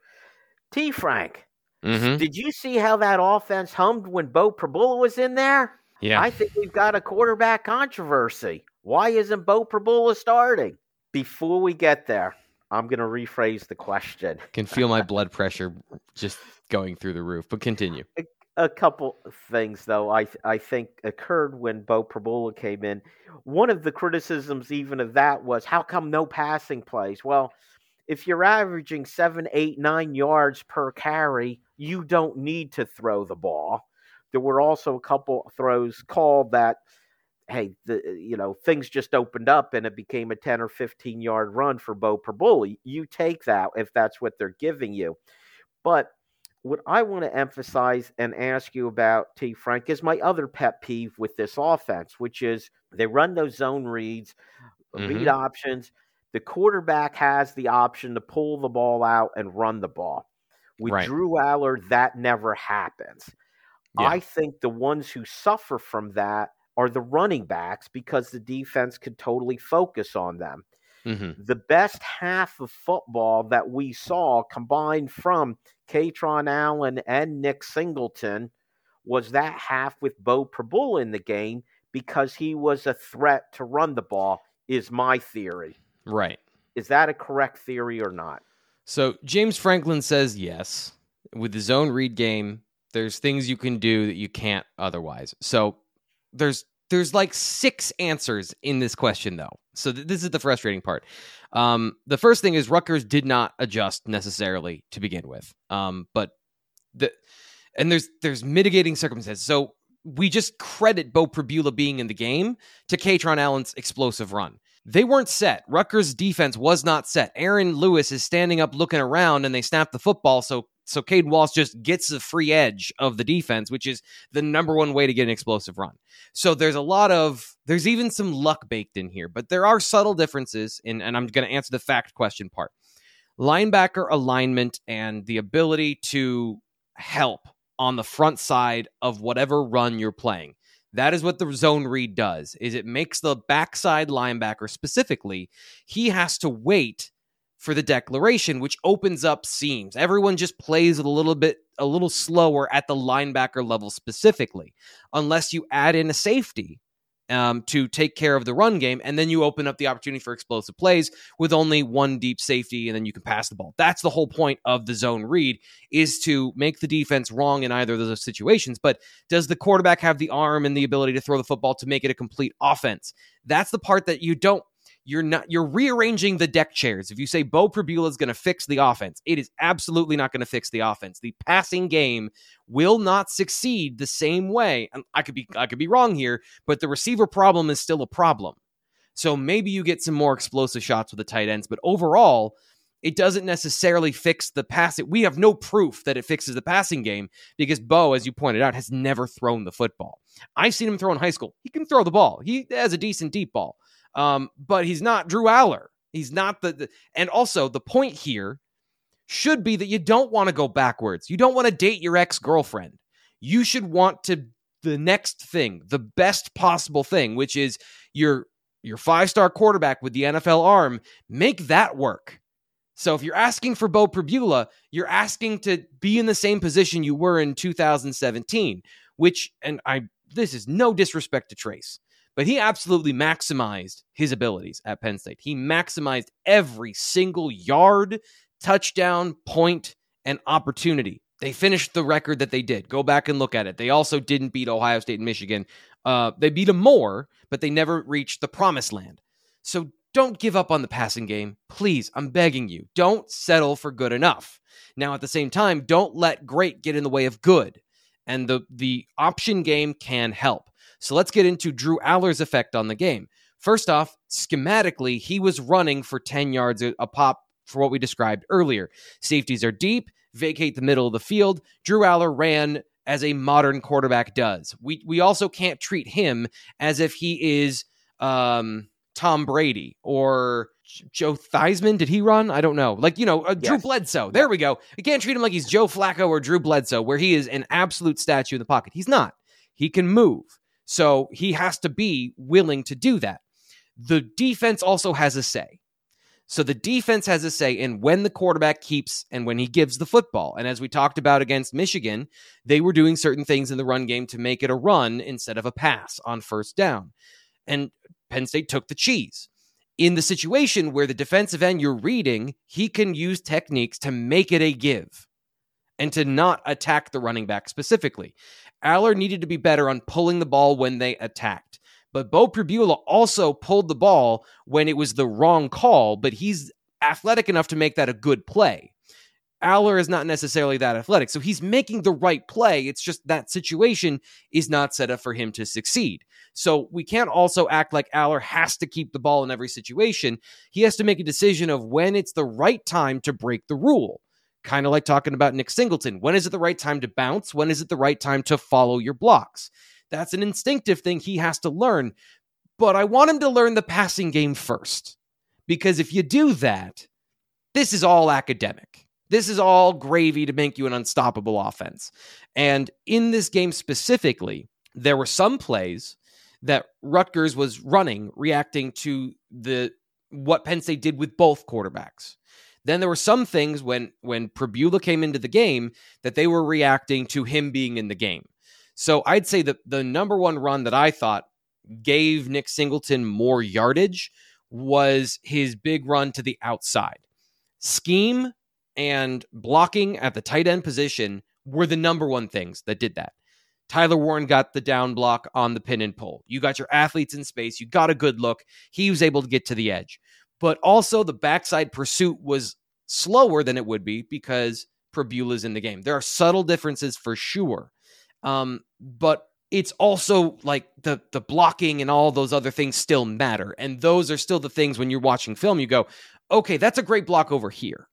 T. Frank. Mm-hmm. Did you see how that offense hummed when Beau Pribula was in there? Yeah. I think we've got a quarterback controversy. Why isn't Beau Pribula starting? Before we get there, I'm going to rephrase the question. Can feel my blood pressure just going through the roof, but continue. A, couple things, though, I I think occurred when Beau Pribula came in. One of the criticisms, even of that, was how come no passing plays? Well, if you're averaging seven, eight, nine yards per carry, you don't need to throw the ball. There were also a couple throws called that, hey, the you know things just opened up and it became a ten or fifteen yard run for Beau Pribula. You take that if that's what they're giving you. But what I want to emphasize and ask you about, T. Frank, is my other pet peeve with this offense, which is they run those zone reads, Mhm. read options. The quarterback has the option to pull the ball out and run the ball. With Right. Drew Allar, that never happens. Yeah. I think the ones who suffer from that are the running backs because the defense could totally focus on them. hmm The best half of football that we saw combined from Kaytron Allen and Nick Singleton was that half with Beau Pribula in the game because he was a threat to run the ball, is my theory. Right. Is that a correct theory or not? So James Franklin says yes. With the zone read game, there's things you can do that you can't otherwise. So there's there's like six answers in this question though. So th- this is the frustrating part. Um, the first thing is Rutgers did not adjust necessarily to begin with. Um, but the and there's there's mitigating circumstances. So we just credit Beau Pribula being in the game to Kaytron Allen's explosive run. They weren't set. Rutgers' defense was not set. Aaron Lewis is standing up looking around and they snap the football. So so Cade Walsh just gets the free edge of the defense, which is the number one way to get an explosive run. So there's a lot of there's even some luck baked in here, but there are subtle differences in and I'm gonna answer the fact question part. Linebacker alignment and the ability to help on the front side of whatever run you're playing. That is what the zone read does. Is it makes the backside linebacker specifically, he has to wait for the declaration which opens up seams. Everyone just plays a little bit a little slower at the linebacker level specifically unless you add in a safety um, to take care of the run game, and then you open up the opportunity for explosive plays with only one deep safety, and then you can pass the ball. That's the whole point of the zone read is to make the defense wrong in either of those situations. But does the quarterback have the arm and the ability to throw the football to make it a complete offense? That's the part that you don't. You're not. You're rearranging the deck chairs. If you say Beau Pribula is going to fix the offense, it is absolutely not going to fix the offense. The passing game will not succeed the same way. And I could be. I could be wrong here, but the receiver problem is still a problem. So maybe you get some more explosive shots with the tight ends, but overall, it doesn't necessarily fix the passing. We have no proof that it fixes the passing game because Beau, as you pointed out, has never thrown the football. I've seen him throw in high school. He can throw the ball. He has a decent deep ball, um, but he's not Drew Allar. He's not the, the. And also, the point here should be that you don't want to go backwards. You don't want to date your ex girlfriend. You should want to the next thing, the best possible thing, which is your your five star quarterback with the NFL arm. Make that work. So if you're asking for Beau Pribula, you're asking to be in the same position you were in 2017, which, and I, this is no disrespect to Trace, but he absolutely maximized his abilities at Penn State. He maximized every single yard, touchdown, point, and opportunity. They finished the record that they did. Go back and look at it. They also didn't beat Ohio State and Michigan. Uh, they beat them more, but they never reached the promised land. So don't give up on the passing game. Please, I'm begging you. Don't settle for good enough. Now, at the same time, don't let great get in the way of good. And the, the option game can help. So let's get into Drew Allar's effect on the game. First off, schematically, he was running for 10 yards a, pop for what we described earlier. Safeties are deep, vacate the middle of the field. Drew Allar ran as a modern quarterback does. We we also can't treat him as if he is um, Tom Brady or Joe Theismann, did he run? I don't know. Like, you know, uh, yes. Drew Bledsoe. There we go. You can't treat him like he's Joe Flacco or Drew Bledsoe, where he is an absolute statue in the pocket. He's not. He can move. So he has to be willing to do that. The defense also has a say. So the defense has a say in when the quarterback keeps and when he gives the football. And as we talked about against Michigan, they were doing certain things in the run game to make it a run instead of a pass on first down. And Penn State took the cheese. In the situation where the defensive end you're reading, he can use techniques to make it a give and to not attack the running back specifically. Allar needed to be better on pulling the ball when they attacked. But Bo Pribula also pulled the ball when it was the wrong call, but he's athletic enough to make that a good play. Allar is not necessarily that athletic. So he's making the right play. It's just that situation is not set up for him to succeed. So we can't also act like Allar has to keep the ball in every situation. He has to make a decision of when it's the right time to break the rule. Kind of like talking about Nick Singleton. When is it the right time to bounce? When is it the right time to follow your blocks? That's an instinctive thing he has to learn. But I want him to learn the passing game first. Because if you do that, this is all academic. This is all gravy to make you an unstoppable offense. And in this game specifically, there were some plays that Rutgers was running reacting to the what Penn State did with both quarterbacks. Then there were some things when when Pribula came into the game that they were reacting to him being in the game. So I'd say that the number one run that I thought gave Nick Singleton more yardage was his big run to the outside. Scheme and blocking at the tight end position were the number one things that did that. Tyler Warren got the down block on the pin and pull. You got your athletes in space. You got a good look. He was able to get to the edge but also the backside pursuit was slower than it would be because Pribula's in the game. There are subtle differences for sure. Um, but it's also like the the blocking and all those other things still matter. And those are still the things when you're watching film, you go, okay, that's a great block over here.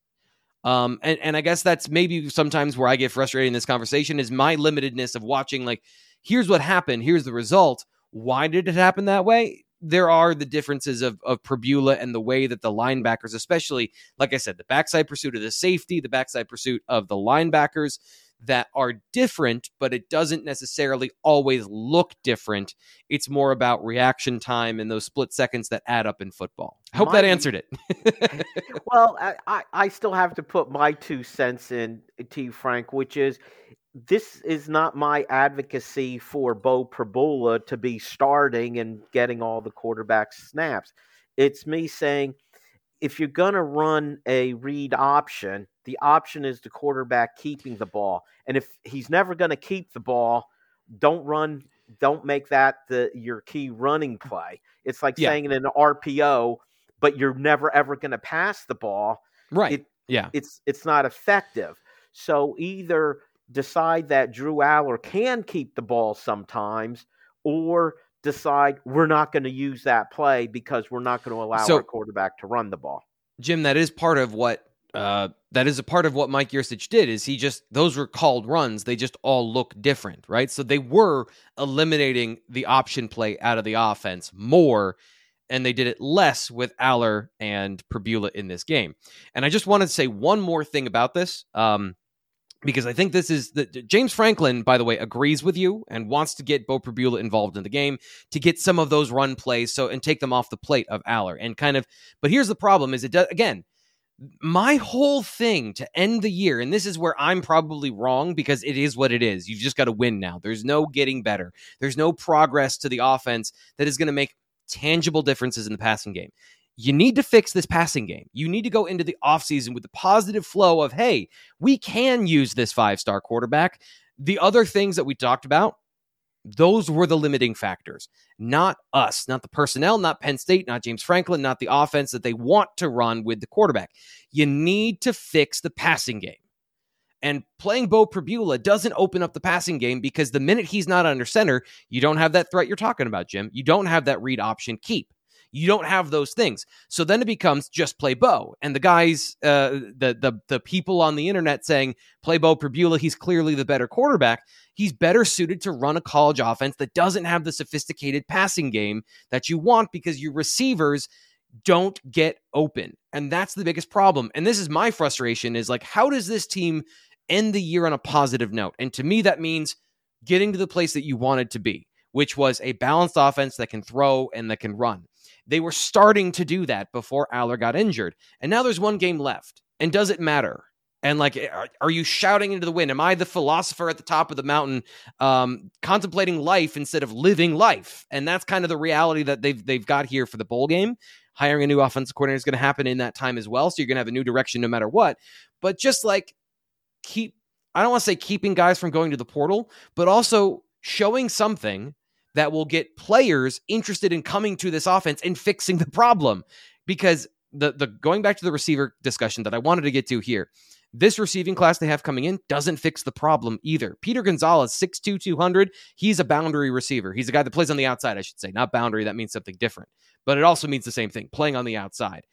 Um, and, and I guess that's maybe sometimes where I get frustrated in this conversation is my limitedness of watching, like, here's what happened, here's the result. Why did it happen that way? There are the differences of of Pribula and the way that the linebackers, especially like I said, the backside pursuit of the safety, the backside pursuit of the linebackers that are different, but it doesn't necessarily always look different. It's more about reaction time and those split seconds that add up in football. I hope my, that answered it. well, I, I still have to put my two cents in you, Frank, which is this is not my advocacy for Beau Pribula to be starting and getting all the quarterback snaps. It's me saying if you're going to run a read option, the option is the quarterback keeping the ball. And if he's never going to keep the ball, don't run don't make that the your key running play. It's like yeah. saying in an RPO, but you're never ever going to pass the ball. Right. It, yeah. It's it's not effective. So either decide that Drew Allar can keep the ball sometimes, or decide we're not going to use that play because we're not going to allow so, our quarterback to run the ball. Jim, that is part of what uh, that is a part of what Mike Yurcich did. Is he just those were called runs? They just all look different, right? So they were eliminating the option play out of the offense more, and they did it less with Allar and Pribula in this game. And I just wanted to say one more thing about this. Um, because I think this is the James Franklin, by the way, agrees with you and wants to get Beau Pribula involved in the game to get some of those run plays so and take them off the plate of Allar and kind of. But here's the problem: is it does again. My whole thing to end the year, and this is where I'm probably wrong because it is what it is. You've just got to win now. There's no getting better. There's no progress to the offense that is going to make tangible differences in the passing game you need to fix this passing game. You need to go into the offseason with the positive flow of, hey, we can use this five star quarterback. The other things that we talked about, those were the limiting factors, not us, not the personnel, not Penn State, not James Franklin, not the offense that they want to run with the quarterback. You need to fix the passing game. And playing Beau Pribula doesn't open up the passing game because the minute he's not under center, you don't have that threat you're talking about, Jim. You don't have that read option keep. You don't have those things. So then it becomes just play Beau. And the guys, uh, the the the people on the internet saying play Beau Pribula, he's clearly the better quarterback. He's better suited to run a college offense that doesn't have the sophisticated passing game that you want because your receivers don't get open. And that's the biggest problem. And this is my frustration is like, how does this team end the year on a positive note? And to me, that means getting to the place that you wanted to be, which was a balanced offense that can throw and that can run. They were starting to do that before Allar got injured. And now there's one game left. And does it matter? And like, are, are, you shouting into the wind? Am I the philosopher at the top of the mountain, um, contemplating life instead of living life? And that's kind of the reality that they've they've got here for the bowl game. Hiring a new offensive coordinator is going to happen in that time as well, so you're going to have a new direction no matter what. But just like keep, I don't want to say keeping guys from going to the portal, but also showing something that will get players interested in coming to this offense and fixing the problem. Because the the going back to the receiver discussion that I wanted to get to here this receiving class they have coming in doesn't fix the problem either. Peter Gonzalez, 6'2, 200, he's a boundary receiver. He's a guy that plays on the outside, I should say. Not boundary, that means something different. But it also means the same thing, playing on the outside.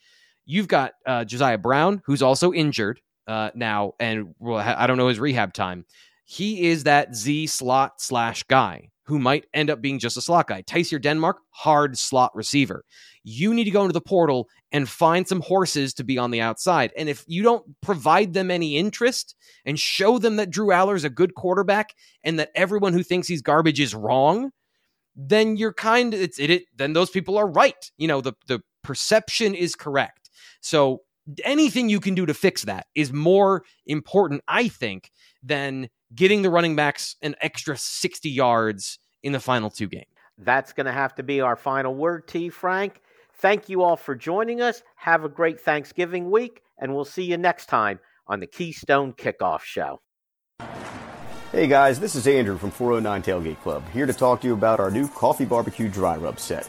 You've got uh, Josiah Brown, who's also injured uh, now, and well, I don't know his rehab time. He is that Z slot slash guy who might end up being just a slot guy. Tyseer Denmark, hard slot receiver. You need to go into the portal and find some horses to be on the outside. And if you don't provide them any interest and show them that Drew Allar is a good quarterback and that everyone who thinks he's garbage is wrong, then you're kind of it's it, it then those people are right. You know, the the perception is correct. So anything you can do to fix that is more important, I think, than getting the running backs an extra 60 yards in the final two games. That's going to have to be our final word, T. Frank. Thank you all for joining us. Have a great Thanksgiving week, and we'll see you next time on the Keystone Kickoff Show. Hey guys, this is Andrew from 409 Tailgate Club, here to talk to you about our new coffee barbecue dry rub set.